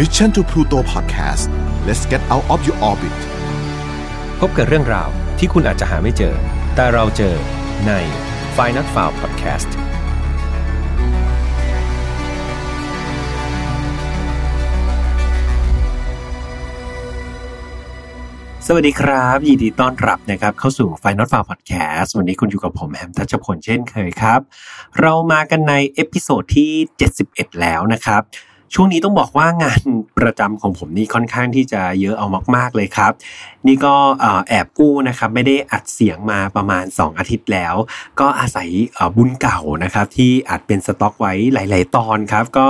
Mission to Pluto Podcast let's get out of your orbit พบกับเรื่องราวที่คุณอาจจะหาไม่เจอ แต่เราเจอใน f i n a l f i l e Podcast สวัสดีครับ ยินดีต้อนรับนะครับเข้าสู่ File Not Found Podcast วันนี้คุณอยู่กับผมแฮมทัชพลเช่นเคยครับ เรามากันใน episode ที่ 71 แล้วนะครับ ช่วงนี้ต้องบอกว่างานประจำของผมนี่ค่อนข้างที่จะเยอะเอามาก ๆเลยครับ นี่ก็แอบกู้นะครับไม่ได้อัดเสียงมาประมาณ 2 อาทิตย์แล้ว ก็อาศัยบุญเก่านะครับที่อัดเป็นสต็อกไว้หลาย ๆ ตอนครับ ก็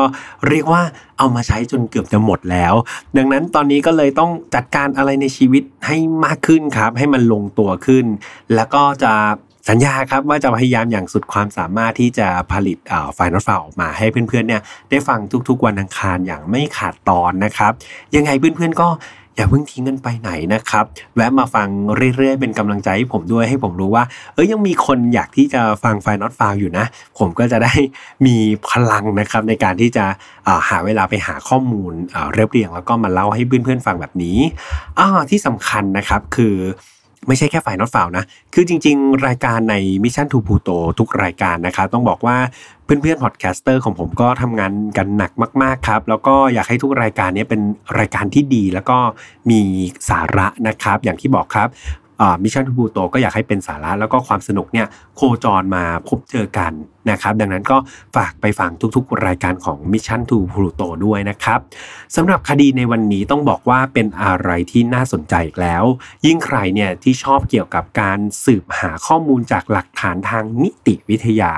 เรียกว่าเอามาใช้จนเกือบจะหมดแล้ว ดังนั้นตอนนี้ก็เลยต้องจัดการอะไรในชีวิตให้มากขึ้นครับ ให้มันลงตัวขึ้น แล้วก็จะ สัญญาครับว่าจะพยายามอย่างสุดความสามารถที่จะผลิตไฟล์นอตไฟล์ออกมาให้เพื่อนๆเนี่ยได้ฟังทุกๆวันอังคารอย่างไม่ขาดตอนนะครับ ยังไงเพื่อนๆก็อย่าเพิ่งทิ้งกันไปไหนนะครับ แวะมาฟังเรื่อยๆ เป็นกำลังใจให้ผมด้วยให้ผมรู้ว่า เอ้ยยังมีคนอยากที่จะฟังไฟล์นอตฟาวอยู่นะ ผมก็จะได้มีพลังนะครับในการที่จะหาเวลาไปหาข้อมูลเรียบเรียงแล้วก็มาเล่าให้เพื่อนๆฟังแบบนี้ที่สำคัญนะครับคือ ไม่ใช่แค่ File Not Found นะ คือจริง ๆ รายการใน Mission to Pluto ทุกรายการนะครับต้องบอกว่าเพื่อนๆ podcaster ของผมก็ทำงานกันหนักมาก ๆ ครับ แล้วก็อยากให้ทุกรายการนี้เป็นรายการที่ดีแล้วก็มีสาระนะครับ อย่างที่บอกครับ Mission to Pluto ก็อยากให้เป็นสาระแล้วก็ความสนุกเนี่ยโคจรมาพบเจอกันนะครับ ดังนั้นก็ฝากไปฟังทุกๆ รายการของ Mission to Pluto ด้วยนะครับสำหรับคดีในวันนี้ต้องบอกว่าเป็นอะไรที่น่าสนใจอีกแล้ว ยิ่งใครเนี่ยที่ชอบเกี่ยวกับการสืบหาข้อมูลจากหลักฐานทางนิติวิทยา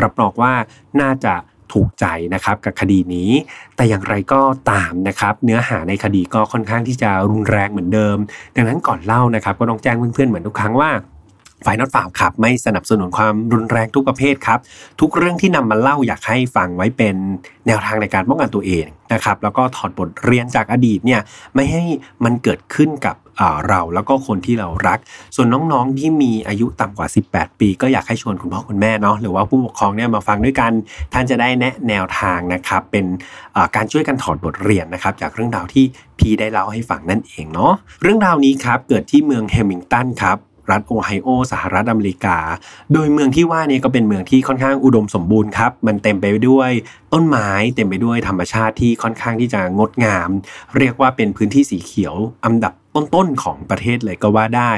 รับรองว่าน่าจะ ถูกใจนะครับกับคดีนี้ แต่อย่างไรก็ตามนะครับ เนื้อหาในคดีก็ค่อนข้างที่จะรุนแรงเหมือนเดิม ดังนั้นก่อนเล่านะครับ ก็ต้องแจ้งเพื่อนๆเหมือนทุกครั้งว่าฝ่ายนอตฝ่าวครับไม่สนับสนุนความรุนแรงทุกประเภทครับ ทุกเรื่องที่นำมาเล่าอยากให้ฟังไว้เป็นแนวทางในการป้องกันตัวเองนะครับแล้วก็ถอดบทเรียนจากอดีตเนี่ยไม่ให้มันเกิดขึ้นกับ เราแล้วก็คนที่เรารัก ส่วนน้องๆที่มีอายุต่ำกว่า 18 ปี ก็อยากให้ชวนคุณพ่อคุณแม่เนาะหรือว่าผู้ปกครองเนี่ยมาฟังด้วยกันท่านจะได้แนะแนวทางนะครับเป็นการช่วยกันถอดบทเรียนนะครับจากเรื่องราวที่พีได้เล่าให้ฟังนั่นเองเนาะเรื่องราวนี้ครับเกิดที่เมืองแฮมิงตันครับ รัฐโอไฮโอสหรัฐอเมริกา โดยเมืองที่ว่านี้ก็เป็นเมืองที่ค่อนข้างอุดมสมบูรณ์ครับ มันเต็มไปด้วยต้นไม้เต็มไปด้วยธรรมชาติที่ค่อนข้างที่จะงดงาม เรียกว่าเป็นพื้นที่สีเขียวอันดับต้นๆของประเทศเลยก็ว่าได้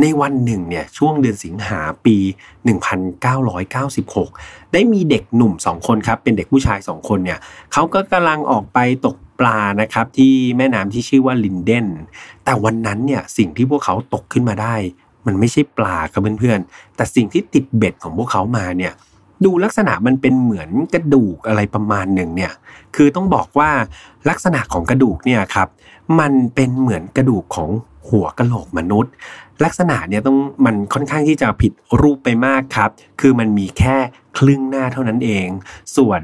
ในวันหนึ่งเนี่ยช่วงเดือนสิงหาปี 1996 ได้มีเด็กหนุ่มสองคนครับ เป็นเด็กผู้ชายสองคนเนี่ยเขาก็กำลังออกไปตกปลานะครับที่แม่น้ำที่ชื่อว่าลินเดน แต่วันนั้นเนี่ยสิ่งที่พวกเขาตกขึ้นมาได้ มันไม่ใช่ปลาครับเพื่อนๆ แต่สิ่งที่ติดเบ็ดของพวกเขามาเนี่ย ดูลักษณะมันเป็นเหมือนกระดูกอะไรประมาณหนึ่งเนี่ย คือต้องบอกว่าลักษณะของกระดูกเนี่ยครับ มันเป็นเหมือนกระดูกของหัวกะโหลกมนุษย์ ลักษณะเนี่ยต้องมันค่อนข้างที่จะผิดรูปไปมากครับ คือมันมีแค่ครึ่งหน้าเท่านั้นเอง ส่วน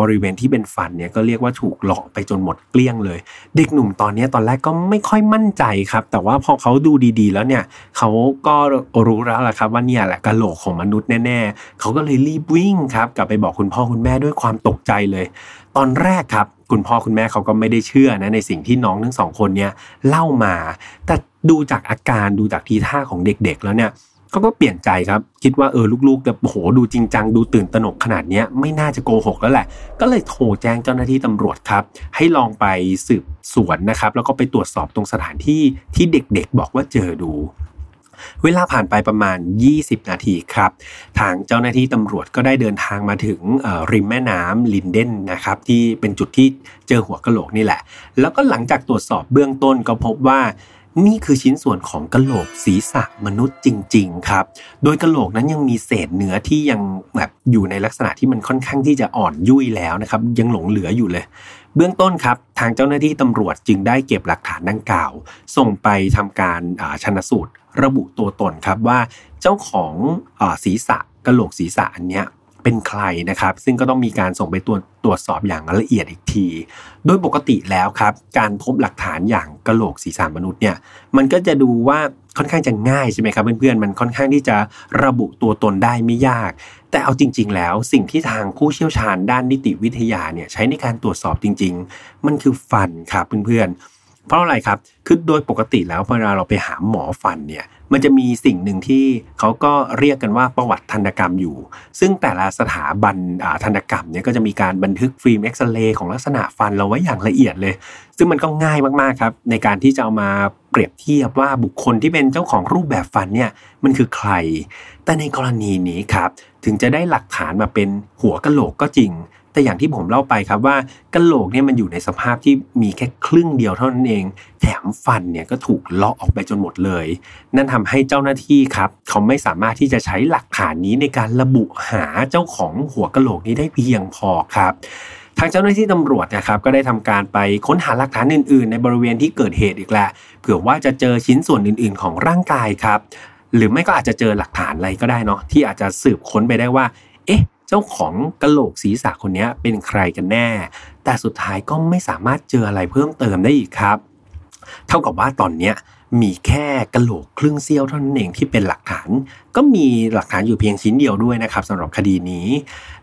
บริเวณที่เป็นฟันเนี่ยก็เรียกว่าถูกเลาะไปจนหมดเกลี้ยงเลย เด็กหนุ่มตอนนี้ตอนแรกก็ไม่ค่อยมั่นใจครับ แต่ว่าพอเขาดูดีๆ แล้วเนี่ยเขาก็รู้แล้วแหละครับว่าเนี่ยแหละกะโหลกของมนุษย์แน่ๆเขาก็เลยรีบวิ่งครับกลับไปบอกคุณพ่อคุณแม่ด้วยความตกใจเลย ตอนแรกครับคุณพ่อคุณแม่เขาก็ไม่ได้เชื่อนะในสิ่งที่น้องทั้งสองคนเนี่ยเล่ามา แต่ดูจากอาการดูจากทีท่าของเด็กๆ แล้วเนี่ย เขาก็เปลี่ยนใจครับ คิดว่าเออลูกๆแบบโหดูจริงจังดูตื่นตระหนกขนาดนี้ไม่น่าจะโกหกแล้วแหละ ก็เลยโทรแจ้งเจ้าหน้าที่ตำรวจครับ ให้ลองไปสืบสวนนะครับ แล้วก็ไปตรวจสอบตรงสถานที่ที่เด็กๆ บอกว่าเจอดูเวลาผ่านไปประมาณ 20 นาทีครับ ทางเจ้าหน้าที่ตำรวจก็ได้เดินทางมาถึงริมแม่น้ำลินเดนนะครับ ที่เป็นจุดที่เจอหัวกะโหลกนี่แหละ แล้วก็หลังจากตรวจสอบเบื้องต้นก็พบว่า นี่คือชิ้นส่วนของกะโหลกศีรษะมนุษย์จริง ๆ ครับ โดยกะโหลกนั้นยังมีเศษเนื้อที่ยังแบบอยู่ในลักษณะที่มันค่อนข้างที่จะอ่อนยุ่ยแล้วนะครับ ยังหลงเหลืออยู่เลย เบื้องต้นครับ ทางเจ้าหน้าที่ตำรวจจึงได้เก็บหลักฐานดังกล่าว ส่งไปทำการชนสูตร ระบุตัวตนครับว่า เจ้าของศีรษะกะโหลกศีรษะอันเนี้ย เป็นใครนะครับ ซึ่งก็ต้องมีการส่งไปตรวจตรวจสอบอย่างละเอียดอีกที โดยปกติแล้วครับ การพบหลักฐานอย่างกระโหลกศีรษะมนุษย์เนี่ยมันก็จะดูว่าค่อนข้างจะง่ายใช่ไหมครับเพื่อนๆมันค่อนข้างที่จะระบุตัวตนได้ไม่ยาก แต่เอาจริง ๆ แล้วสิ่งที่ทางผู้เชี่ยวชาญด้านนิติวิทยาเนี่ยใช้ในการตรวจสอบจริง ๆ มันคือฟันครับเพื่อนๆ เพราะอะไรครับ คือโดยปกติแล้วเวลาเราไปหาหมอฟันเนี่ย มันจะมีสิ่งหนึ่งที่เขาก็เรียกกันว่าประวัติทันตกรรมอยู่ ซึ่งแต่ละสถาบันทันตกรรมเนี่ยก็จะมีการบันทึกฟิล์มเอ็กซเรย์ของลักษณะฟันเราไว้อย่างละเอียดเลย ซึ่งมันก็ง่ายมากๆครับ ในการที่จะเอามาเปรียบเทียบว่าบุคคลที่เป็นเจ้าของรูปแบบฟันเนี่ยมันคือใคร แต่ในกรณีนี้ครับ ถึงจะได้หลักฐานมาเป็นหัวกะโหลกก็จริง แต่อย่างที่ผมเล่าไปครับว่ากระโหลกเนี่ยมันอยู่ในสภาพที่มีแค่ครึ่งเดียวเท่านั้นเอง แถมฟันเนี่ยก็ถูกเลาะออกไปจนหมดเลย นั่นทำให้เจ้าหน้าที่ครับเขาไม่สามารถที่จะใช้หลักฐานนี้ในการระบุหาเจ้าของหัวกระโหลกนี้ได้เพียงพอครับทางเจ้าหน้าที่ตำรวจนะครับก็ได้ทำการไปค้นหาหลักฐานอื่น ๆ ในบริเวณที่เกิดเหตุอีกแหละเผื่อว่าจะเจอชิ้นส่วนอื่น ๆ ของร่างกายครับ หรือไม่ก็อาจจะเจอหลักฐานอะไรก็ได้เนาะที่อาจจะสืบค้นไปได้ว่า เอ๊ะ เจ้าของกระโหลกศีรษะคนนี้เป็นใครกันแน่ แต่สุดท้ายก็ไม่สามารถเจออะไรเพิ่มเติมได้อีกครับ เท่ากับว่าตอนนี้มีแค่กระโหลกครึ่งเซี่ยวเท่านั้นเองที่เป็นหลักฐาน ก็มีหลักฐานอยู่เพียงชิ้นเดียวด้วยนะครับสำหรับคดีนี้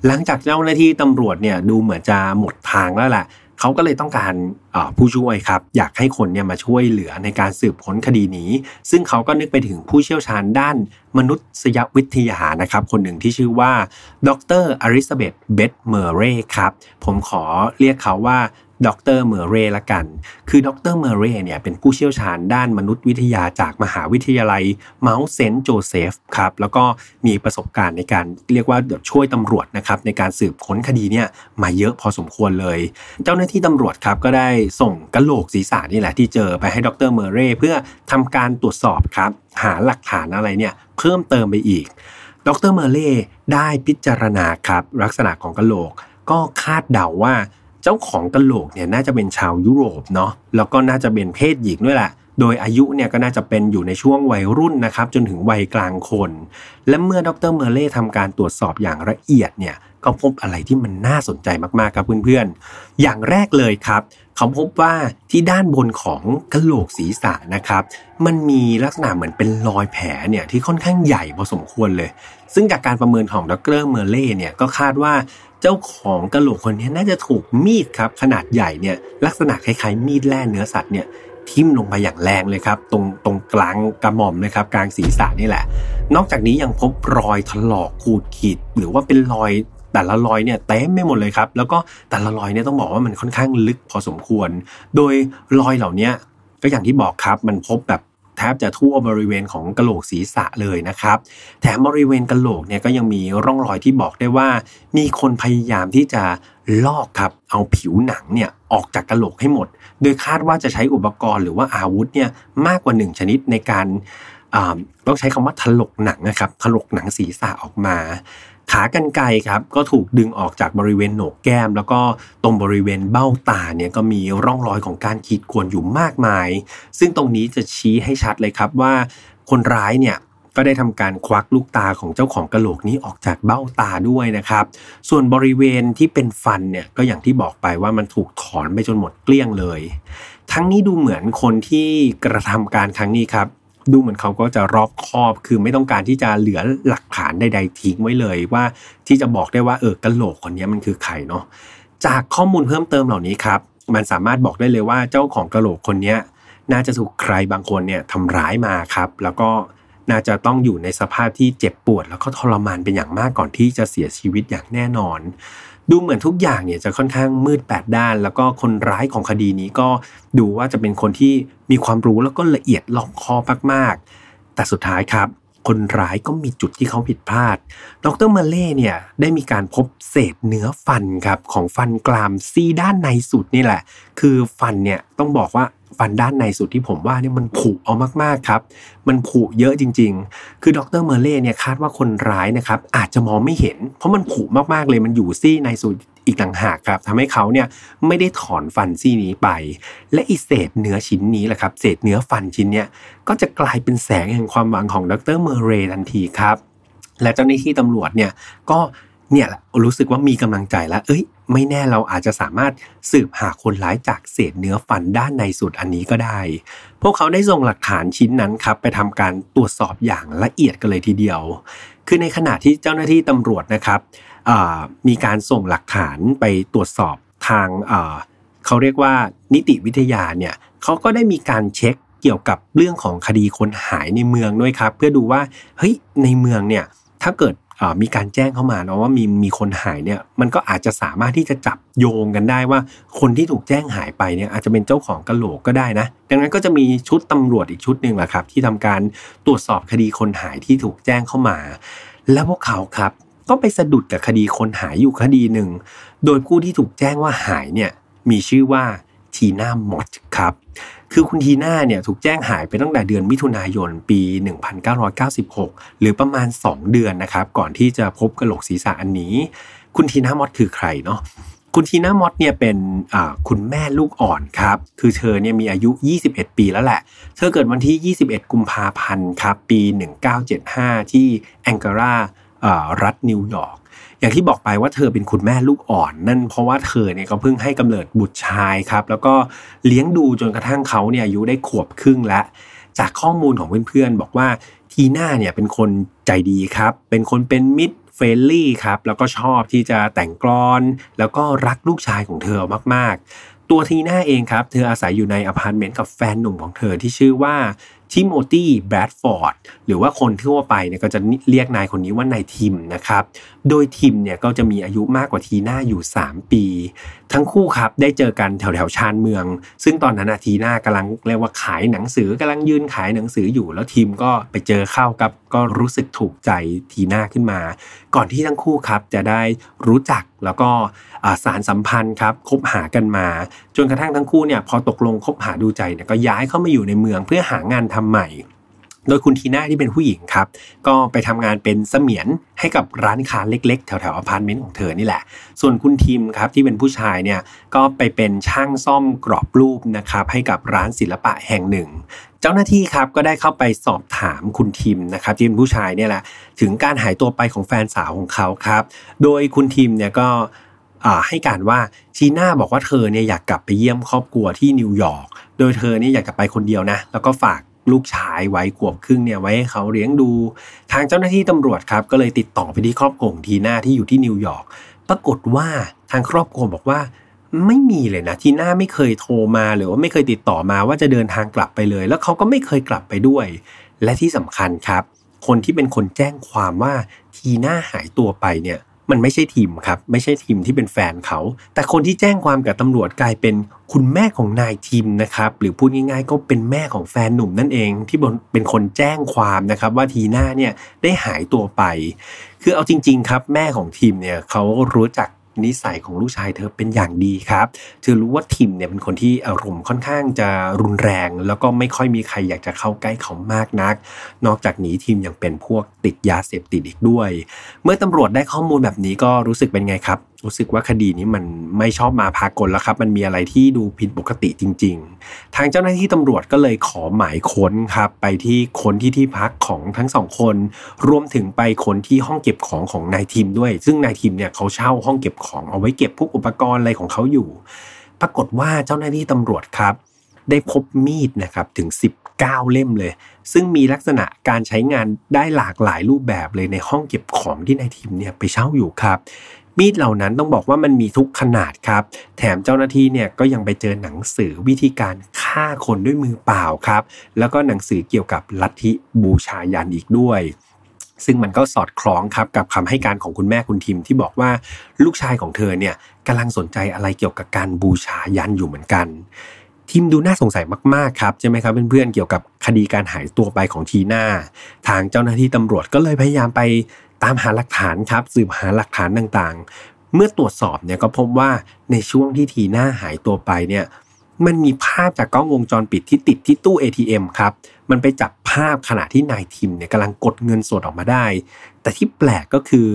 หลังจากเจ้าหน้าที่ตำรวจเนี่ยดูเหมือนจะหมดทางแล้วแหละ เขาก็เลยต้องการผู้ช่วยครับ อยากให้คนเนี่ยมาช่วยเหลือในการสืบค้นคดีนี้ ซึ่งเขาก็นึกไปถึงผู้เชี่ยวชาญด้านมนุษยวิทยานะครับ คนหนึ่งที่ชื่อว่าดร.อลิซาเบธ เบธ เมอร์เรย์ครับ ผมขอเรียกเขาว่า ดรเมอร์เรย์ละกัน คือดรเมอร์เรย์เนี่ยเป็นผู้เชี่ยวชาญด้านมนุษยวิทยาจากมหาวิทยาลัยMount Saint Joseph ครับ แล้วก็มีประสบการณ์ในการเรียกว่าช่วยตำรวจนะครับในการสืบค้นคดีเนี่ยมาเยอะพอสมควรเลย เจ้าหน้าที่ตำรวจครับก็ได้ส่งกระโหลกศีรษะนี่แหละที่เจอไปให้ดรเมอร์เรย์เพื่อทำการตรวจสอบครับ หาหลักฐานอะไรเนี่ยเพิ่มเติมไปอีก ดรเมอร์เรย์ได้พิจารณาครับลักษณะของกระโหลกก็คาดเดาว่า เจ้าของกะโหลกเนี่ยน่าจะเป็นชาวยุโรปเนาะแล้วก็น่าจะเป็นเพศหญิงด้วยแหละโดยอายุเนี่ยก็น่าจะเป็นอยู่ในช่วงวัยรุ่นนะครับจนถึงวัยกลางคน และเมื่อดรเมอร์เล่ทำการตรวจสอบอย่างละเอียดเนี่ยก็พบอะไรที่มันน่าสนใจมากๆครับเพื่อนๆ อย่างแรกเลยครับ เขาพบว่าที่ด้านบนของกระโหลกศีรษะนะครับ มันมีลักษณะเหมือนเป็นรอยแผลเนี่ยที่ค่อนข้างใหญ่พอสมควรเลย ซึ่งจากการประเมินของดรเมอร์เล่เนี่ยก็คาดว่า เจ้าของกระโหลกคนนี้น่าจะถูกมีดครับ ขนาดใหญ่เนี่ยลักษณะคล้ายๆมีดแล่เนื้อสัตว์เนี่ยทิ่มลงไปอย่างแรงเลยครับ ตรงตรงกลางกระหม่อมนะครับ กลางศีรษะนี่แหละ นอกจากนี้ยังพบรอยถลอกขูดขีด หรือว่าเป็นรอยแต่ละรอยเนี่ยเต็มไม่หมดเลยครับ แล้วก็แต่ละรอยเนี่ยต้องบอกว่ามันค่อนข้างลึกพอสมควร โดยรอยเหล่านี้ก็อย่างที่บอกครับมันพบแบบ แทบจะทั่วบริเวณของกระโหลกศีรษะเลยนะครับ แถมบริเวณกระโหลกเนี่ยก็ยังมีร่องรอยที่บอกได้ว่า มีคนพยายามที่จะลอกครับเอาผิวหนังเนี่ยออกจากกระโหลกให้หมด โดยคาดว่าจะใช้อุปกรณ์หรือว่าอาวุธเนี่ยมากกว่าหนึ่งชนิดในการต้องใช้คำว่าถลกหนังนะครับถลกหนังศีรษะออกมา ขากรรไกรครับก็ถูกดึงออกจากบริเวณโหนกแก้ม แล้วก็ตรงบริเวณเบ้าตาเนี่ยก็มีร่องรอยของการขีดข่วนอยู่มากมาย ซึ่งตรงนี้จะชี้ให้ชัดเลยครับว่า คนร้ายเนี่ยก็ได้ทำการควักลูกตาของเจ้าของกระโหลกนี้ออกจากเบ้าตาด้วยนะครับ ส่วนบริเวณที่เป็นฟันเนี่ยก็อย่างที่บอกไปว่ามันถูกถอนไปจนหมดเกลี้ยงเลย ทั้งนี้ดูเหมือนคนที่กระทำการครั้งนี้ครับ ดูเหมือนเขาก็จะรอบคอบคือไม่ต้องการที่จะเหลือหลักฐานใดๆทิ้งไว้เลยว่าที่จะบอกได้ว่าเออกระโหลกคนนี้มันคือใครเนาะจากข้อมูลเพิ่มเติมเหล่านี้ครับ มันสามารถบอกได้เลยว่าเจ้าของกระโหลกคนนี้น่าจะถูกใครบางคนเนี่ยทำร้ายมาครับ แล้วก็น่าจะต้องอยู่ในสภาพที่เจ็บปวด แล้วก็ทรมานเป็นอย่างมากก่อนที่จะเสียชีวิตอย่างแน่นอน ดูเหมือนทุกอย่างเนี่ยจะค่อนข้างมืดแปดด้าน แล้วก็คนร้ายของคดีนี้ก็ดูว่าจะเป็นคนที่มีความรู้แล้วก็ละเอียดรอบคอบมากๆ แต่สุดท้ายครับ คนร้ายก็มีจุดที่เขาผิดพลาด ดรมาเล่เนี่ยได้มีการพบเศษเนื้อฟันครับของฟันกรามซี่ด้านในสุดนี่แหละ คือฟันเนี่ยต้องบอกว่า ฟันด้านในสุดที่ผมว่านี่มันผุเอามากๆครับ มันผุเยอะจริง ๆ คือดรเมอร์เรย์เนี่ยคาดว่าคนร้ายนะครับอาจจะมองไม่เห็น เพราะมันผุมากๆเลยมันอยู่ซี่ในสุดอีกต่างหากครับทำให้เขาเนี่ยไม่ได้ถอนฟันซี่นี้ไป และอีเศษเนื้อชิ้นนี้แหละครับ เศษเนื้อฟันชิ้นเนี้ยก็จะกลายเป็นแสงแห่งความหวังของดรเมอร์เรย์ทันทีครับ และเจ้าหน้าที่ตำรวจเนี่ยก็เนี่ยรู้สึกว่ามีกำลังใจแล้ว เอ้ย ไม่แน่เราอาจจะสามารถสืบหาคนร้ายจากเศษเนื้อฟันด้านในสุดอันนี้ก็ได้ พวกเขาได้ส่งหลักฐานชิ้นนั้นครับ ไปทำการตรวจสอบอย่างละเอียดกันเลยทีเดียว คือในขณะที่เจ้าหน้าที่ตำรวจนะครับมีการส่งหลักฐานไปตรวจสอบทางเขาเรียกว่านิติวิทยาเนี่ยเขาก็ได้มีการเช็คเกี่ยวกับเรื่องของคดีคนหายในเมืองด้วยครับ เพื่อดูว่าเฮ้ยในเมืองเนี่ยถ้าเกิด มีการแจ้งเข้ามาเนาะว่ามีมีคนหายเนี่ยมันก็อาจจะสามารถที่จะจับโยงกันได้ว่า คนที่ถูกแจ้งหายไปเนี่ยอาจจะเป็นเจ้าของกระโหลกก็ได้นะ ดังนั้นก็จะมีชุดตำรวจอีกชุดหนึ่งแหละครับ ที่ทำการตรวจสอบคดีคนหายที่ถูกแจ้งเข้ามา แล้วพวกเขาครับ ก็ไปสะดุดกับคดีคนหายอยู่คดีหนึ่ง โดยผู้ที่ถูกแจ้งว่าหายเนี่ยมีชื่อว่าทีน่ามอดครับ คือคุณทีน่าเนี่ยถูกแจ้งหายไปตั้งแต่เดือนมิถุนายนปี 1996 หรือประมาณ 2 เดือนนะครับ ก่อนที่จะพบกระโหลกศีรษะอันนี้ คุณทีน่ามอดคือใครเนาะคุณทีน่ามอดเนี่ยเป็นคุณแม่ลูกอ่อนครับ คือเธอเนี่ยมีอายุ 21 ปีแล้วแหละ เธอเกิดวันที่ 21 กุมภาพันธ์ครับ ปี 1975 ที่แองการารัฐนิวยอร์ก อย่างที่บอกไปว่าเธอเป็นคุณแม่ลูกอ่อน นั่นเพราะว่าเธอเนี่ยก็เพิ่งให้กำเนิดบุตรชายครับ แล้วก็เลี้ยงดูจนกระทั่งเขาเนี่ยอายุได้ขวบครึ่งแล้วจากข้อมูลของเพื่อนๆบอกว่าทีน่าเนี่ยเป็นคนใจดีครับ เป็นคนเป็นมิตร friendly ครับ แล้วก็ชอบที่จะแต่งกลอน แล้วก็รักลูกชายของเธอมากๆ ตัวทีน่าเองครับ เธออาศัยอยู่ในอพาร์ตเมนต์กับแฟนหนุ่มของเธอที่ชื่อว่า ทิโมธีแบรดฟอร์ดหรือว่าคนทั่วไปเนี่ยก็จะเรียกนายคนนี้ว่านายทิมนะครับ โดยทิมเนี่ยก็จะมีอายุมากกว่าทีน่าอยู่ 3 ปี ทั้งคู่ครับได้เจอกันแถวแถวชานเมือง ซึ่งตอนนั้นทีน่ากำลังเรียกว่าขายหนังสือกำลังยืนขายหนังสืออยู่ แล้วทิมก็ไปเจอเข้ากับก็รู้สึกถูกใจทีน่าขึ้นมา ก่อนที่ทั้งคู่ครับจะได้รู้จักแล้วก็สารสัมพันธ์ครับคบหากันมา จนกระทั่งทั้งคู่เนี่ยพอตกลงคบหาดูใจเนี่ยก็ย้ายเข้ามาอยู่ในเมืองเพื่อหางานทำใหม่ โดยคุณทีน่าที่เป็นผู้หญิงครับ ก็ไปทำงานเป็นเสมียนให้กับร้านค้าเล็ก ๆ แถวๆอพาร์ตเมนต์ของเธอนี่แหละ ส่วนคุณทิมครับที่เป็นผู้ชายเนี่ยก็ไปเป็นช่างซ่อมกรอบรูปนะครับให้กับร้านศิลปะแห่งหนึ่งเจ้าหน้าที่ครับก็ได้เข้าไปสอบถามคุณทิมนะครับที่เป็นผู้ชายเนี่ยแหละถึงการหายตัวไปของแฟนสาวของเขาครับ โดยคุณทิมเนี่ยก็ให้การว่าทีน่าบอกว่าเธอเนี่ยอยากกลับไปเยี่ยมครอบครัวที่นิวยอร์กโดยเธอเนี่ยอยากกลับไปคนเดียวนะ แล้วก็ฝาก ลูกชายไว้ขวบครึ่งเนี่ยไว้ให้เขาเลี้ยงดู ทางเจ้าหน้าที่ตำรวจครับ ก็เลยติดต่อไปที่ครอบครัวทีน่าที่อยู่ที่นิวยอร์กปรากฏว่าทางครอบครัวบอกว่าไม่มีเลยนะทีน่าไม่เคยโทรมาหรือว่าไม่เคยติดต่อมาว่าจะเดินทางกลับไปเลย แล้วเขาก็ไม่เคยกลับไปด้วย และที่สำคัญครับ คนที่เป็นคนแจ้งความว่าทีน่าหายตัวไปเนี่ย มันไม่ใช่ทีมครับ ไม่ใช่ทีมที่เป็นแฟนเขา แต่คนที่แจ้งความกับตำรวจกลายเป็นคุณแม่ของนายทีมนะครับ หรือพูดง่ายๆ ก็เป็นแม่ของแฟนหนุ่มนั่นเองที่เป็นคนแจ้งความนะครับ ว่าทีน่าเนี่ยได้หายตัวไป คือเอาจริง ๆ ครับ แม่ของทีมเนี่ยเขารู้จัก นิสัยของลูกชายเธอเป็นอย่างดีครับ เธอรู้ว่าทิมเนี่ยเป็นคนที่อารมณ์ค่อนข้างจะรุนแรง แล้วก็ไม่ค่อยมีใครอยากจะเข้าใกล้เขามากนัก นอกจากนี้ทิมยังเป็นพวกติดยาเสพติดอีกด้วย เมื่อตำรวจได้ข้อมูลแบบนี้ก็รู้สึกเป็นไงครับรู้สึกว่าคดีนี้มันไม่ชอบมาพากลแล้วครับ มันมีอะไรที่ดูผิดปกติจริง ๆ ทางเจ้าหน้าที่ตำรวจก็เลยขอหมายค้นครับ ไปที่ค้นที่ที่พักของทั้งสองคน รวมถึงไปค้นที่ห้องเก็บของของนายทีมด้วย ซึ่งนายทีมเนี่ยเขาเช่าห้องเก็บของเอาไว้เก็บพวกอุปกรณ์อะไรของเขาอยู่ ปรากฏว่าเจ้าหน้าที่ตำรวจครับ ได้พบมีดนะครับถึง 19 เล่มเลย ซึ่งมีลักษณะการใช้งานได้หลากหลายรูปแบบเลยในห้องเก็บของที่นายทีมเนี่ยไปเช่าอยู่ครับ มีดเหล่านั้นต้องบอกว่ามันมีทุกขนาดครับ แถมเจ้าหน้าที่เนี่ยก็ยังไปเจอหนังสือวิธีการฆ่าคนด้วยมือเปล่าครับ แล้วก็หนังสือเกี่ยวกับลัทธิบูชายันอีกด้วยซึ่งมันก็สอดคล้องครับกับคำให้การของคุณแม่คุณทิมที่บอกว่าลูกชายของเธอเนี่ยกำลังสนใจอะไรเกี่ยวกับการบูชายันอยู่เหมือนกันทีมดูน่าสงสัยมากๆครับใช่ไหมครับเพื่อนๆเกี่ยวกับคดีการหายตัวไปของทีน่าทางเจ้าหน้าที่ตำรวจก็เลยพยายามไป ตามหาหลักฐานครับสืบหาหลักฐานต่างๆ เมื่อตรวจสอบเนี่ยก็พบว่าในช่วงที่ทีน่าหายตัวไปเนี่ยมันมีภาพจากกล้องวงจรปิดที่ติดที่ตู้ ATM ครับ มันไปจับภาพขณะที่นายทิมเนี่ยกำลังกดเงินสดออกมาได้ แต่ที่แปลกก็คือ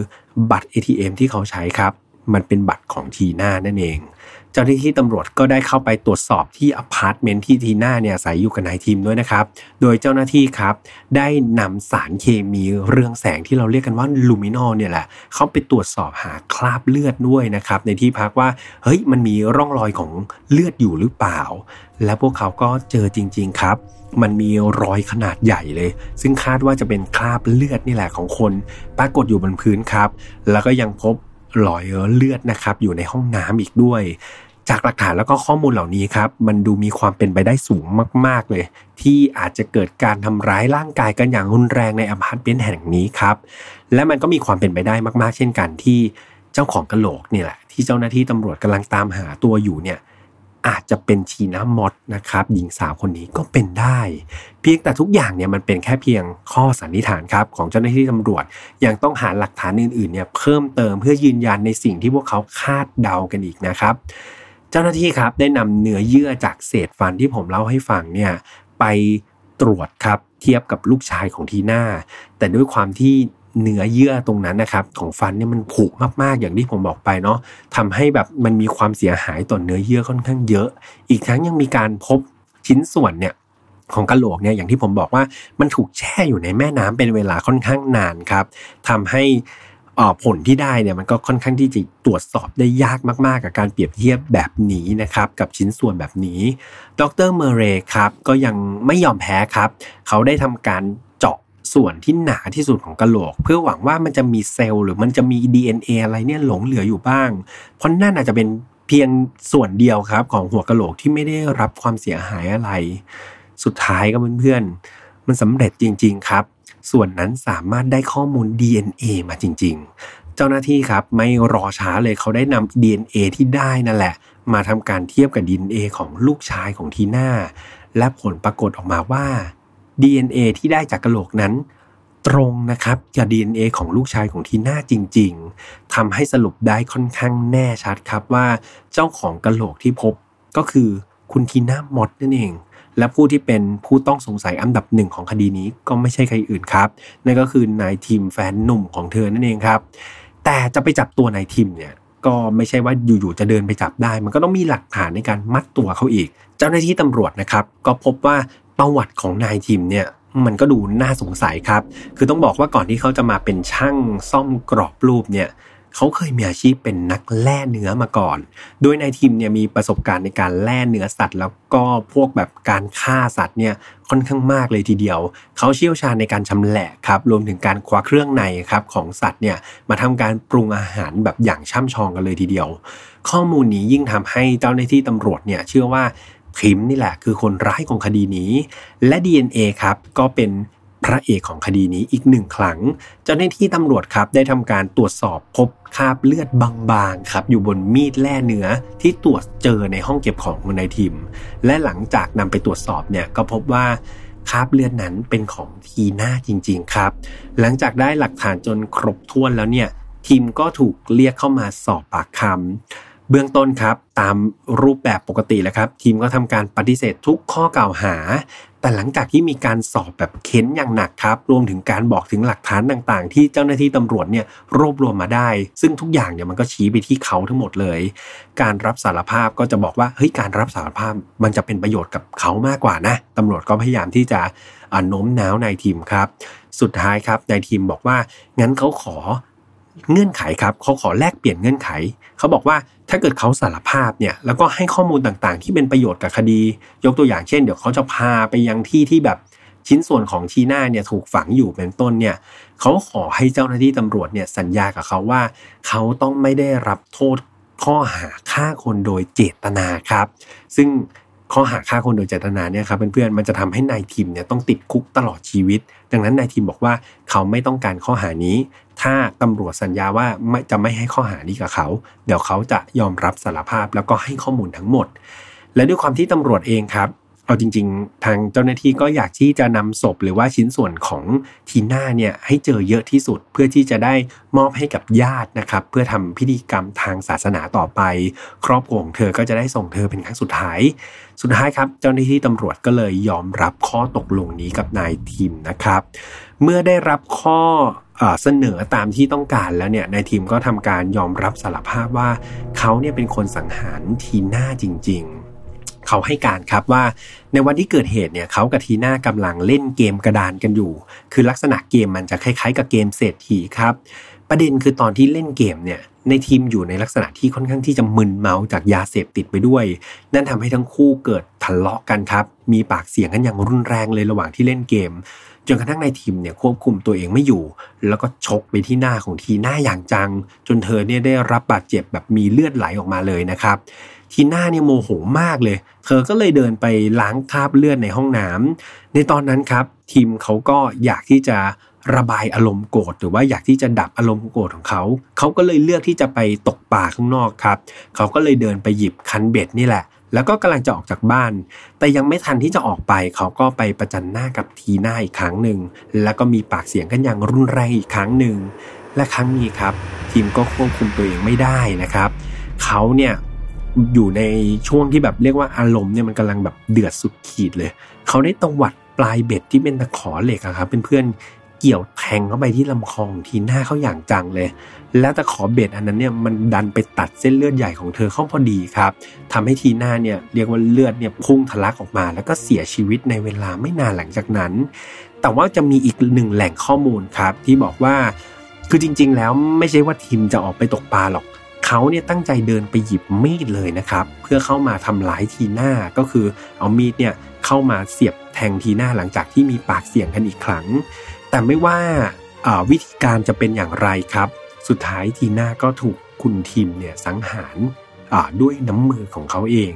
บัตร ATM ที่เขาใช้ครับ มันเป็นบัตรของทีน่านั่นเอง เจ้าหน้าที่ตำรวจก็ได้เข้าไปตรวจสอบที่อพาร์ตเมนต์ที่ทีน่าเนี่ยอาศัยอยู่กับนายทิมด้วยนะครับ โดยเจ้าหน้าที่ครับได้นำสารเคมีเรืองแสงที่เราเรียกกันว่าลูมินอลเนี่ยแหละเข้าไปตรวจสอบหาคราบเลือดด้วยนะครับในที่พักว่าเฮ้ยมันมีร่องรอยของเลือดอยู่หรือเปล่า และพวกเขาก็เจอจริง ๆครับมันมีรอยขนาดใหญ่เลย ซึ่งคาดว่าจะเป็นคราบเลือดนี่แหละของคน ปรากฏอยู่บนพื้นครับ แล้วก็ยังพบ ลอยเลือดนะครับ อยู่ในห้องน้ำอีกด้วย จากหลักฐานแล้วก็ข้อมูลเหล่านี้ครับ มันดูมีความเป็นไปได้สูงมาก ๆเลย ที่อาจจะเกิดการทำร้ายร่างกายกันอย่างรุนแรงในอพาร์ตเมนต์แห่งนี้ครับ และมันก็มีความเป็นไปได้มาก ๆ เช่นกันที่เจ้าของกระโหลกนี่แหละที่เจ้าหน้าที่ตำรวจกำลังตามหาตัวอยู่เนี่ย อาจจะเป็นชีน้ามอดนะครับหญิงสาวคนนี้ก็เป็นได้ เพียงแต่ทุกอย่างเนี่ยมันเป็นแค่เพียงข้อสันนิษฐานครับของเจ้าหน้าที่ตำรวจ ยังต้องหาหลักฐานอื่นๆเนี่ยเพิ่มเติมเพื่อยืนยันในสิ่งที่พวกเขาคาดเดากันอีกนะครับเจ้าหน้าที่ครับได้นำเนื้อเยื่อจากเศษฟันที่ผมเล่าให้ฟังเนี่ยไปตรวจครับเทียบกับลูกชายของทีน่าแต่ด้วยความที่ เนื้อเยื่อตรงนั้นนะครับ ของฟันเนี่ยมันผุมากๆอย่างที่ผมบอกไปเนาะทำให้แบบมันมีความเสียหายต่อเนื้อเยื่อค่อนข้างเยอะ อีกทั้งยังมีการพบชิ้นส่วนเนี่ยของกะโหลกเนี่ยอย่างที่ผมบอกว่ามันถูกแช่อยู่ในแม่น้ำเป็นเวลาค่อนข้างนานครับทำให้ผลที่ได้เนี่ยมันก็ค่อนข้างที่จะตรวจสอบได้ยากมากๆ กับการเปรียบเทียบแบบนี้นะครับ กับชิ้นส่วนแบบนี้ ดรเมเรครับก็ยังไม่ยอมแพ้ครับ เขาได้ทำการ ส่วนที่หนาที่สุดของกะโหลก เพื่อหวังว่ามันจะมีเซลล์หรือมันจะมี DNA อะไรเนี่ยหลงเหลืออยู่บ้าง เพราะนั่นอาจจะเป็นเพียงส่วนเดียวครับของหัวกะโหลกที่ไม่ได้รับความเสียหายอะไร สุดท้ายก็เพื่อนๆมันสำเร็จจริง ๆ ครับ ส่วนนั้นสามารถได้ข้อมูล DNA มาจริง ๆ เจ้าหน้าที่ครับไม่รอช้าเลยเขาได้นำ DNA ที่ได้นั่นแหละ มาทำการเทียบกับ DNA ของลูกชายของทีน่าและผลปรากฏออกมาว่า DNA ที่ได้จากกระโหลกนั้น ตรงนะครับกับ DNA ของลูกชายของทีน่าจริง ๆทำให้สรุปได้ค่อนข้างแน่ชัดครับว่าเจ้าของกระโหลกที่พบก็คือคุณทีน่ามอดนั่นเอง และผู้ที่เป็นผู้ต้องสงสัยอันดับหนึ่งของคดีนี้ก็ไม่ใช่ใครอื่นครับ นั่นก็คือนายทีมแฟนหนุ่มของเธอนั่นเองครับ แต่จะไปจับตัวนายทีมเนี่ยก็ไม่ใช่ว่าอยู่ๆจะเดินไปจับได้ มันก็ต้องมีหลักฐานในการมัดตัวเขาอีก เจ้าหน้าที่ตำรวจนะครับ ก็พบว่า ประวัติของนายทีมเนี่ยมันก็ดูน่าสงสัยครับ คือต้องบอกว่าก่อนที่เขาจะมาเป็นช่างซ่อมกรอบรูปเนี่ยเขาเคยมีอาชีพเป็นนักแล่เนื้อมาก่อน โดยนายทีมเนี่ยมีประสบการณ์ในการแล่เนื้อสัตว์ แล้วก็พวกแบบการฆ่าสัตว์เนี่ยค่อนข้างมากเลยทีเดียว เขาเชี่ยวชาญในการชำแหละครับ รวมถึงการคว้าเครื่องในครับของสัตว์เนี่ยมาทำการปรุงอาหารแบบอย่างช่ำชองกันเลยทีเดียว ข้อมูลนี้ยิ่งทำให้เจ้าหน้าที่ตำรวจเนี่ยเชื่อว่า พิมนี่แหละคือคนร้ายของคดีนี้ และ DNA ครับก็เป็นพระเอกของคดีนี้อีกหนึ่งครั้ง เจ้าหน้าที่ตำรวจครับได้ทำการตรวจสอบพบคราบเลือดบางๆครับอยู่บนมีดแล่เนื้อที่ตรวจเจอในห้องเก็บของของนายทิม และหลังจากนำไปตรวจสอบเนี่ยก็พบว่าคราบเลือดนั้นเป็นของทีน่าจริง ๆ ครับ หลังจากได้หลักฐานจนครบถ้วนแล้วเนี่ยทีมก็ถูกเรียกเข้ามาสอบปากคำ เบื้องต้นครับตามรูปแบบปกติแล้วครับ ทีมก็ทำการปฏิเสธทุกข้อกล่าวหา แต่หลังจากที่มีการสอบแบบเค้นอย่างหนักครับ รวมถึงการบอกถึงหลักฐานต่างๆ ที่เจ้าหน้าที่ตำรวจเนี่ยรวบรวมมาได้ ซึ่งทุกอย่างเนี่ยมันก็ชี้ไปที่เขาทั้งหมดเลย การรับสารภาพก็จะบอกว่าเฮ้ยการรับสารภาพมันจะเป็นประโยชน์กับเขามากกว่านะตำรวจก็พยายามที่จะโน้มน้าวนายทีมครับ สุดท้ายครับนายทีมบอกว่างั้นเขาขอเงื่อนไขครับเขาขอแลกเปลี่ยนเงื่อนไข เขาบอกว่าถ้าเกิดเขาสารภาพเนี่ยแล้วก็ให้ข้อมูลต่างๆ ที่เป็นประโยชน์กับคดี ยกตัวอย่างเช่น เดี๋ยวเขาจะพาไปยังที่ที่แบบชิ้นส่วนของชีน่าเนี่ยถูกฝังอยู่เป็นต้นเนี่ยเขาขอให้เจ้าหน้าที่ตำรวจเนี่ยสัญญากับเขาว่า เขาต้องไม่ได้รับโทษข้อหาฆ่าคนโดยเจตนาครับ ซึ่ง ข้อหาฆ่าคนโดยเจตนาเนี่ยครับเพื่อนๆมันจะทำให้นายทีมเนี่ยต้องติดคุกตลอดชีวิต ดังนั้นนายทีมบอกว่าเขาไม่ต้องการข้อหานี้ ถ้าตำรวจสัญญาว่าไม่จะไม่ให้ข้อหานี้กับเขา เดี๋ยวเขาจะยอมรับสารภาพแล้วก็ให้ข้อมูลทั้งหมด และด้วยความที่ตำรวจเองครับ เอาจริง ๆ ทางเจ้าหน้าที่ก็อยากที่จะนำศพหรือว่าชิ้นส่วนของทีน่าเนี่ยให้เจอเยอะที่สุดเพื่อที่จะได้มอบให้กับญาตินะครับ เพื่อทำพิธีกรรมทางศาสนาต่อไป ครอบครัวของเธอก็จะได้ส่งเธอเป็นครั้งสุดท้าย สุดท้ายครับ เจ้าหน้าที่ตำรวจก็เลยยอมรับข้อตกลงนี้กับนายทีมนะครับ เมื่อได้รับข้อเสนอตามที่ต้องการแล้วเนี่ยนายทีมก็ทำการยอมรับสารภาพว่าเขาเนี่ยเป็นคนสังหารทีน่าจริง ๆ เขาให้การครับว่าในวันที่เกิดเหตุเนี่ยเขากับทีน่ากำลังเล่นเกมกระดานกันอยู่ คือลักษณะเกมมันจะคล้ายๆ กับเกมเศรษฐีครับ ประเด็นคือตอนที่เล่นเกมเนี่ยในทีมอยู่ในลักษณะที่ค่อนข้างที่จะมึนเมาจากยาเสพติดไปด้วย นั่นทำให้ทั้งคู่เกิดทะเลาะกันครับ มีปากเสียงกันอย่างรุนแรงเลยระหว่างที่เล่นเกม จนกระทั่งในทีมเนี่ยควบคุมตัวเองไม่อยู่ แล้วก็ชกไปที่หน้าของทีหน้าอย่างจัง จนเธอเนี่ยได้รับบาดเจ็บแบบมีเลือดไหลออกมาเลยนะครับ ทีหน้าเนี่ยโมโหมากเลย เธอก็เลยเดินไปล้างคราบเลือดในห้องน้ำในตอนนั้นครับทีมเขาก็อยากที่จะระบายอารมณ์โกรธหรือว่าอยากที่จะดับอารมณ์โกรธของเขา เขาก็เลยเลือกที่จะไปตกป่าข้างนอกครับ เขาก็เลยเดินไปหยิบคันเบ็ดนี่แหละ แล้วก็กำลังจะออกจากบ้าน แต่ยังไม่ทันที่จะออกไป เขาก็ไปประจันหน้ากับทีหน้าอีกครั้งหนึ่ง แล้วก็มีปากเสียงกันอย่างรุนแรงอีกครั้งหนึ่ง และครั้งนี้ครับ ทีมก็ควบคุมตัวเองไม่ได้นะครับ เขาเนี่ย อยู่ในช่วงที่แบบเรียกว่าอารมณ์เนี่ยมันกำลังแบบเดือดสุดขีดเลย เขาได้ตวัดปลายเบ็ดที่เป็นตะขอเหล็กอะครับเพื่อนเกี่ยวแทงเข้าไปที่ลำคอของทีน่าเขาอย่างจังเลย แล้วต่ขอเบ็ดอันนั้นเนี่ยมันดันไปตัดเส้นเลือดใหญ่ของเธอเข้าพอดีครับทำให้ทีน่าเนี่ยเรียกว่าเลือดเนี่ยพุ่งทะลักออกมา แล้วก็เสียชีวิตในเวลาไม่นานหลังจากนั้น แต่ว่าจะมีอีกหนึ่งแหล่งข้อมูลครับที่บอกว่าคือจริง ๆ แล้วไม่ใช่ว่าทีมจะออกไปตกปลาหรอก เขาเนี่ยตั้งใจเดินไปหยิบมีดเลยนะครับ เพื่อเข้ามาทำร้ายทีน่าก็คือเอามีดเนี่ยเข้ามาเสียบแทงทีน่าหลังจากที่มีปากเสียงกันอีกครั้ง แต่ไม่ว่าวิธีการจะเป็นอย่างไรครับ สุดท้ายทีน่าก็ถูกคุณทีมเนี่ยสังหารด้วยน้ำมือของเขาเอง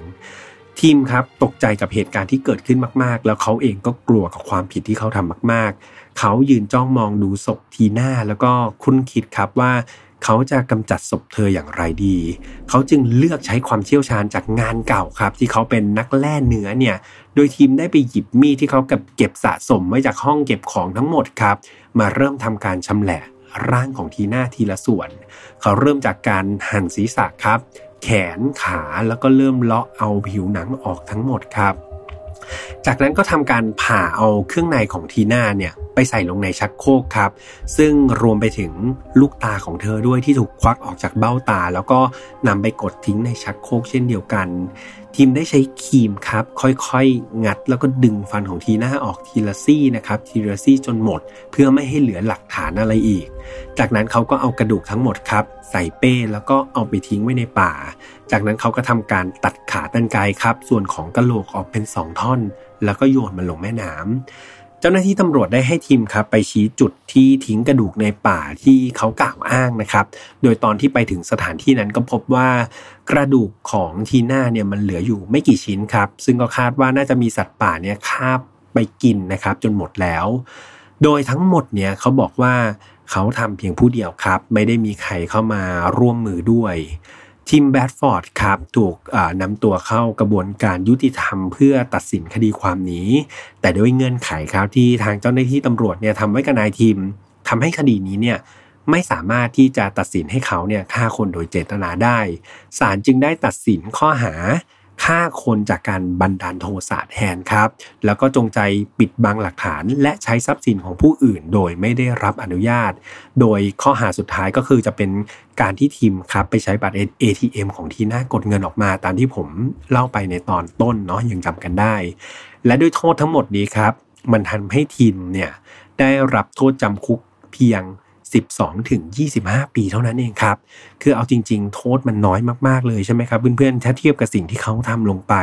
ทีมครับตกใจกับเหตุการณ์ที่เกิดขึ้นมากๆ แล้วเขาเองก็กลัวกับความผิดที่เขาทำมาก ๆ เขายืนจ้องมองดูศพทีน่าแล้วก็คุ้นคิดครับว่า เขาจะกำจัดศพเธออย่างไรดี เขาจึงเลือกใช้ความเชี่ยวชาญจากงานเก่าครับ ที่เขาเป็นนักแล่เนื้อเนี่ย โดยทีมได้ไปหยิบมีดที่เขาเก็บเก็บสะสมไว้จากห้องเก็บของทั้งหมดครับ มาเริ่มทำการชำแหละร่างของทีน่าทีละส่วน เขาเริ่มจากการหั่นศีรษะครับ แขนขาแล้วก็เริ่มเลาะเอาผิวหนังออกทั้งหมดครับ จากนั้นก็ทำการผ่าเอาเครื่องในของทีน่าเนี่ยไปใส่ลงในชักโครกครับ ซึ่งรวมไปถึงลูกตาของเธอด้วยที่ถูกควักออกจากเบ้าตา แล้วก็นำไปกดทิ้งในชักโครกเช่นเดียวกัน ทีมได้ใช้ครีมครับ ค่อยๆ งัดแล้วก็ดึงฟันของทีน่าออกทีละซี่นะครับทีละซี่จนหมด เพื่อไม่ให้เหลือหลักฐานอะไรอีก จากนั้นเขาก็เอากระดูกทั้งหมดครับ ใส่เป้แล้วก็เอาไปทิ้งไว้ในป่า จากนั้นเขาก็ทำการตัดขาตันไกครับ ส่วนของกระโหลกออกเป็นสองท่อน แล้วก็โยนมันลงแม่น้ำเจ้าหน้าที่ตำรวจได้ให้ทีมครับไปชี้จุดที่ทิ้งกระดูกในป่าที่เขากล่าวอ้างนะครับ โดยตอนที่ไปถึงสถานที่นั้นก็พบว่ากระดูกของทีน่าเนี่ยมันเหลืออยู่ไม่กี่ชิ้นครับ ซึ่งก็คาดว่าน่าจะมีสัตว์ป่าเนี่ยคาบไปกินนะครับ จนหมดแล้ว โดยทั้งหมดเนี่ยเขาบอกว่าเขาทำเพียงผู้เดียวครับ ไม่ได้มีใครเข้ามาร่วมมือด้วย ทิมแบดฟอร์ดครับถูกนำตัวเข้ากระบวนการยุติธรรมเพื่อตัดสินคดีความนี้ แต่ด้วยเงื่อนไขครับที่ทางเจ้าหน้าที่ตำรวจเนี่ยทำไว้กับนายทิมทำให้คดีนี้เนี่ยไม่สามารถที่จะตัดสินให้เขาเนี่ยฆ่าคนโดยเจตนาได้ศาลจึงได้ตัดสินข้อหา ฆ่าคนจากการบันดาลโทสะแทนครับ แล้วก็จงใจปิดบังหลักฐาน และใช้ทรัพย์สินของผู้อื่น โดยไม่ได้รับอนุญาต โดยข้อหาสุดท้ายก็คือจะเป็นการที่ทีมครับไปใช้บัตร ATM ของทีน่ากดเงินออกมาตามที่ผมเล่าไปในตอนต้นเนาะยังจำกันได้ และด้วยโทษทั้งหมดนี้ครับ มันทำให้ทีมเนี่ยได้รับโทษจำคุกเพียง 12ถึง25 ปีเท่านั้นเองครับ คือเอาจริง ๆ โทษมันน้อยมากๆเลยใช่ไหมครับเพื่อนๆถ้าเทียบกับสิ่งที่เขาทำลงไป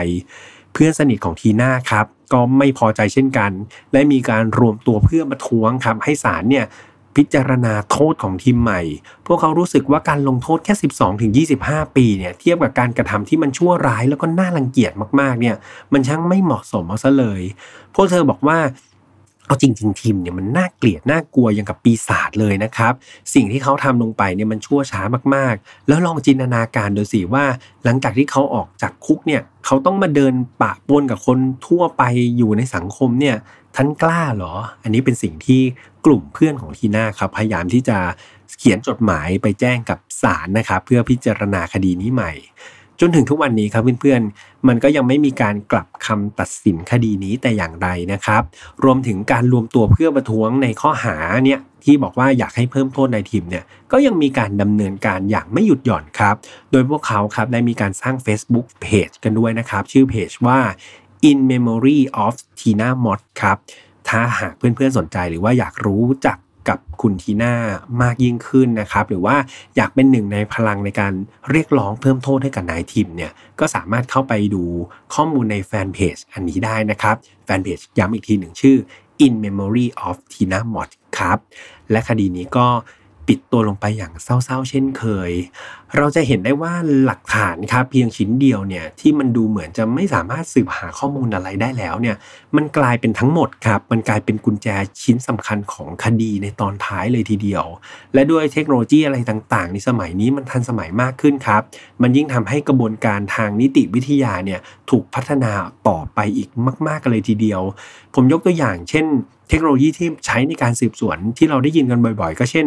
เพื่อนสนิทของทีน่าครับก็ไม่พอใจเช่นกัน และมีการรวมตัวเพื่อมาท้วงครับให้ศาลเนี่ยพิจารณาโทษของทีมใหม่ พวกเขารู้สึกว่าการลงโทษแค่ 12ถึง25 ปีเนี่ย เทียบกับการกระทำที่มันชั่วร้ายแล้วก็น่ารังเกียจมากๆ เนี่ย มันช่างไม่เหมาะสมเอาซะเลย พวกเธอบอกว่า เอาจริงๆทีมเนี่ยมันน่าเกลียดน่ากลัวอย่างกับปีศาจเลยนะครับ สิ่งที่เขาทำลงไปเนี่ยมันชั่วช้ามากๆ แล้วลองจินตนาการดูสิว่า หลังจากที่เขาออกจากคุกเนี่ยเขาต้องมาเดินปะปนกับคนทั่วไปอยู่ในสังคมเนี่ยท่านกล้าเหรอ อันนี้เป็นสิ่งที่กลุ่มเพื่อนของทีน่าครับพยายามที่จะเขียนจดหมายไปแจ้งกับศาลนะครับ เพื่อพิจารณาคดีนี้ใหม่ จนถึงทุกวันนี้ครับเพื่อนๆ มันก็ยังไม่มีการกลับคำตัดสินคดีนี้แต่อย่างใดนะครับ รวมถึงการรวมตัวเพื่อประท้วงในข้อหาเนี่ยที่บอกว่าอยากให้เพิ่มโทษในทีมเนี่ยก็ยังมีการดำเนินการอย่างไม่หยุดหย่อนครับ โดยพวกเขาครับได้มีการสร้าง Facebook Page กันด้วยนะครับ ชื่อเพจว่า In Memory of Tina Mott ครับถ้าหากเพื่อนๆสนใจหรือว่าอยากรู้จัก กับคุณทีน่ามากยิ่งขึ้นนะครับ หรือว่าอยากเป็นหนึ่งในพลังในการเรียกร้องเพิ่มโทษให้กับนายทิมเนี่ยก็สามารถเข้าไปดูข้อมูลในแฟนเพจอันนี้ได้นะครับ แฟนเพจย้ำอีกทีหนึ่งชื่อ In Memory of Tina Mott ครับ และคดีนี้ก็ ปิดตัวลงไปอย่างเศร้าๆ เช่นเคย เราจะเห็นได้ว่าหลักฐานครับเพียงชิ้นเดียวเนี่ยที่มันดูเหมือนจะไม่สามารถสืบหาข้อมูลอะไรได้แล้วเนี่ยมันกลายเป็นทั้งหมดครับ มันกลายเป็นกุญแจชิ้นสำคัญของคดีในตอนท้ายเลยทีเดียว และด้วยเทคโนโลยีอะไรต่างๆ ในสมัยนี้มันทันสมัยมากขึ้นครับ มันยิ่งทำให้กระบวนการทางนิติวิทยาเนี่ยถูกพัฒนาต่อไปอีกมาก ๆ กันเลยทีเดียว ผมยกตัวอย่าง เช่น ทคโนโลยีที่ใช้ในการสืบสวนที่เราได้ยินกันบ่อย ๆ ก็เช่น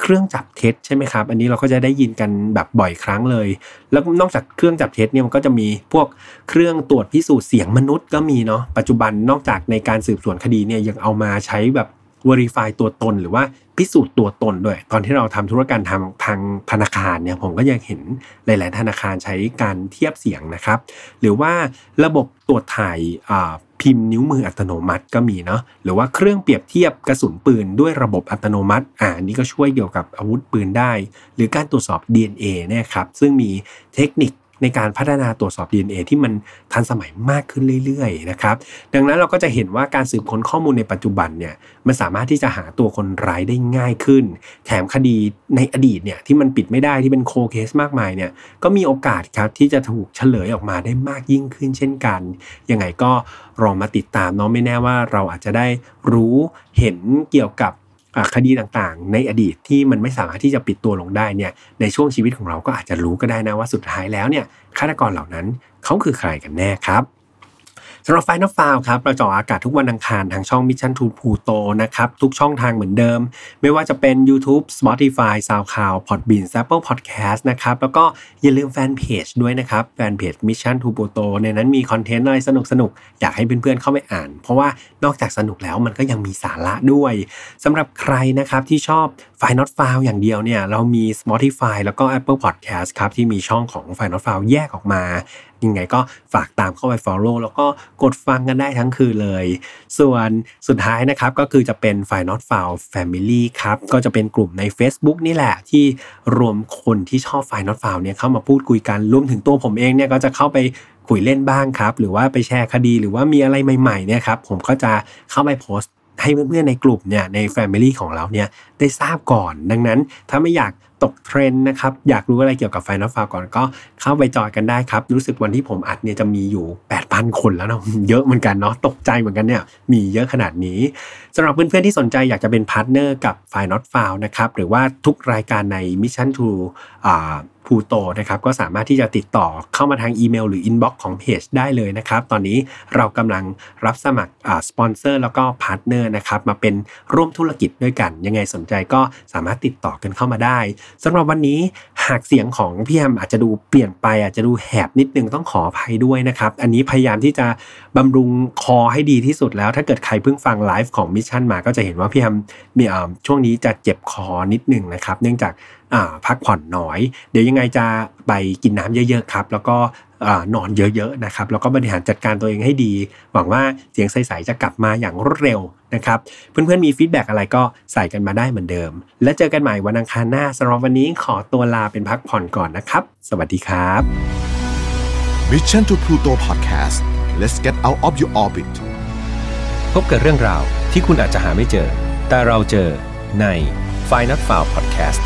เครื่องจับเท็จใช่ไหมครับ อันนี้เราก็จะได้ยินกันแบบบ่อยครั้งเลย แล้วนอกจากเครื่องจับเท็จเนี่ยมันก็จะมีพวกเครื่องตรวจพิสูจน์เสียงมนุษย์ก็มีเนาะปัจจุบันนอกจากในการสืบสวนคดีเนี่ยยังเอามาใช้แบบ verify ตัวตนหรือว่าพิสูจน์ตัวตนด้วย ตอนที่เราทำธุรการทางทางธนาคารเนี่ยผมก็ยังเห็นหลาย ๆ ธนาคารใช้การเทียบเสียงนะครับ หรือว่าระบบตรวจถ่ายพิมพ์นิ้วมืออัตโนมัติก็มีเนาะหรือว่าเครื่องเปรียบเทียบกระสุนปืนด้วยระบบอัตโนมัติอ่านี่ก็ช่วยเกี่ยวกับอาวุธปืนได้ หรือการตรวจสอบ DNA เนี่ยครับซึ่งมีเทคนิค ในการพัฒนาตรวจสอบ DNA ที่มันทันสมัยมากขึ้นเรื่อยๆนะครับดังนั้นเราก็จะเห็นว่าการสืบค้นข้อมูลในปัจจุบันเนี่ยมันสามารถที่จะหาตัวคนร้ายได้ง่ายขึ้น แถมคดีในอดีตเนี่ยที่มันปิดไม่ได้ที่เป็นโคเคสมากมายเนี่ยก็มีโอกาสครับที่จะถูกเฉลยออกมาได้มากยิ่งขึ้นเช่นกันยังไงก็รอมาติดตามเนาะไม่แน่ว่าเราอาจจะได้รู้เห็นเกี่ยวกับ คดีต่างๆ ในอดีตที่มันไม่สามารถที่จะปิดตัวลงได้เนี่ยในช่วงชีวิตของเราก็อาจจะรู้ก็ได้นะว่าสุดท้ายแล้วเนี่ยฆาตกรเหล่านั้นเขาคือใครกันแน่ครับ สำหรับไฟนอลฟาวครับเราจะออากาศทุกวันอังคารทางช่อง Mission to Pluto นะครับทุกช่องทางเหมือนเดิม ไม่ว่าจะเป็น YouTube Spotify SoundCloud Podbean Apple Podcast นะครับแล้วก็อย่าลืมแฟนเพจด้วยนะครับแฟนเพจ Mission to Pluto ในนั้นมีคอนเทนต์อะไรสนุกสนุกอยากให้เพื่อนๆเข้าไปอ่าน เพราะว่านอกจากสนุกแล้วมันก็ยังมีสาระด้วยสำหรับใครนะครับที่ชอบไฟนอตฟาวอย่างเดียวเนี่ยเรามี Spotify แล้วก็ Apple Podcast ครับที่มีช่องของไฟนอตฟาวแยกออกมา ยังไงก็ฝากตามเข้าไป Follow แล้วก็กดฟังกันได้ทั้งคืนเลย ส่วนสุดท้ายนะครับก็คือจะเป็น f i Not f o u n Family ครับก็จะเป็นกลุ่มใน Facebook นี่แหละที่รวมคนที่ชอบ f i Not f o u n เนี่ยเข้ามาพูดคุยกันรวมถึงตัวผมเองเนี่ยก็จะเข้าไปคุยเล่นบ้างครับ หรือว่าไปแชร์คดีหรือว่ามีอะไรใหม่ๆเนี่ยครับผมก็จะเข้าไปโพสต์ ให้เพื่อนๆในกลุ่มเนี่ยใน Family ของเราเนี่ยได้ทราบก่อน ดังนั้นถ้าไม่อยากตกเทรนด์นะครับ อยากรู้อะไรเกี่ยวกับ File Not Found ก่อนก็เข้าไปจอยกันได้ครับ รู้สึกวันที่ผมอัดเนี่ยจะมีอยู่ 8,000 คนแล้วเนาะเยอะเหมือนกันเนาะตกใจเหมือนกันเนี่ยมีเยอะขนาดนี้สำหรับเพื่อนๆที่สนใจอยากจะเป็น partner กับ File Not Found นะครับหรือว่าทุกรายการใน Mission to อ่า Pluto นะครับก็สามารถที่จะติดต่อเข้ามาทางอีเมล หรือ inbox ของเพจได้เลยนะครับ ตอนนี้เรากำลังรับสมัครสปอนเซอร์แล้วก็ partner นะครับมาเป็นร่วมธุรกิจด้วยกัน ยังไงสนใจก็สามารถติดต่อกันเข้ามาได้สำหรับวันนี้หากเสียงของพี่แอมอาจจะดูเปลี่ยนไปอาจจะดูแหบนิดนึงต้องขออภัยด้วยนะครับ อันนี้พยายามที่จะบำรุงคอให้ดีที่สุดแล้ว ถ้าเกิดใครเพิ่งฟังไลฟ์ของ Mission มาก็จะเห็นว่าพี่แอมมีช่วงนี้จะเจ็บคอนิดนึงนะครับ เนื่องจากพักผ่อนน้อย เดี๋ยวยังไงจะไปกินน้ำเยอะ ๆ ครับ แล้วก็นอนเยอะๆนะครับแล้วก็บริหารจัดการตัวเองให้ดี หวังว่าเสียงใสๆจะกลับมาอย่างรวดเร็วนะครับเพื่อนๆมี feedback อะไรก็ใส่กันมาได้เหมือนเดิม และเจอกันใหม่วันอังคารหน้าสำหรับวันนี้ขอตัวลาเป็นพักผ่อนก่อนนะครับ สวัสดีครับ Mission to Pluto Podcast let's get out of your orbit พบกับเรื่องราวที่คุณอาจจะหาไม่เจอ แต่เราเจอใน f i n a l f i l e Podcast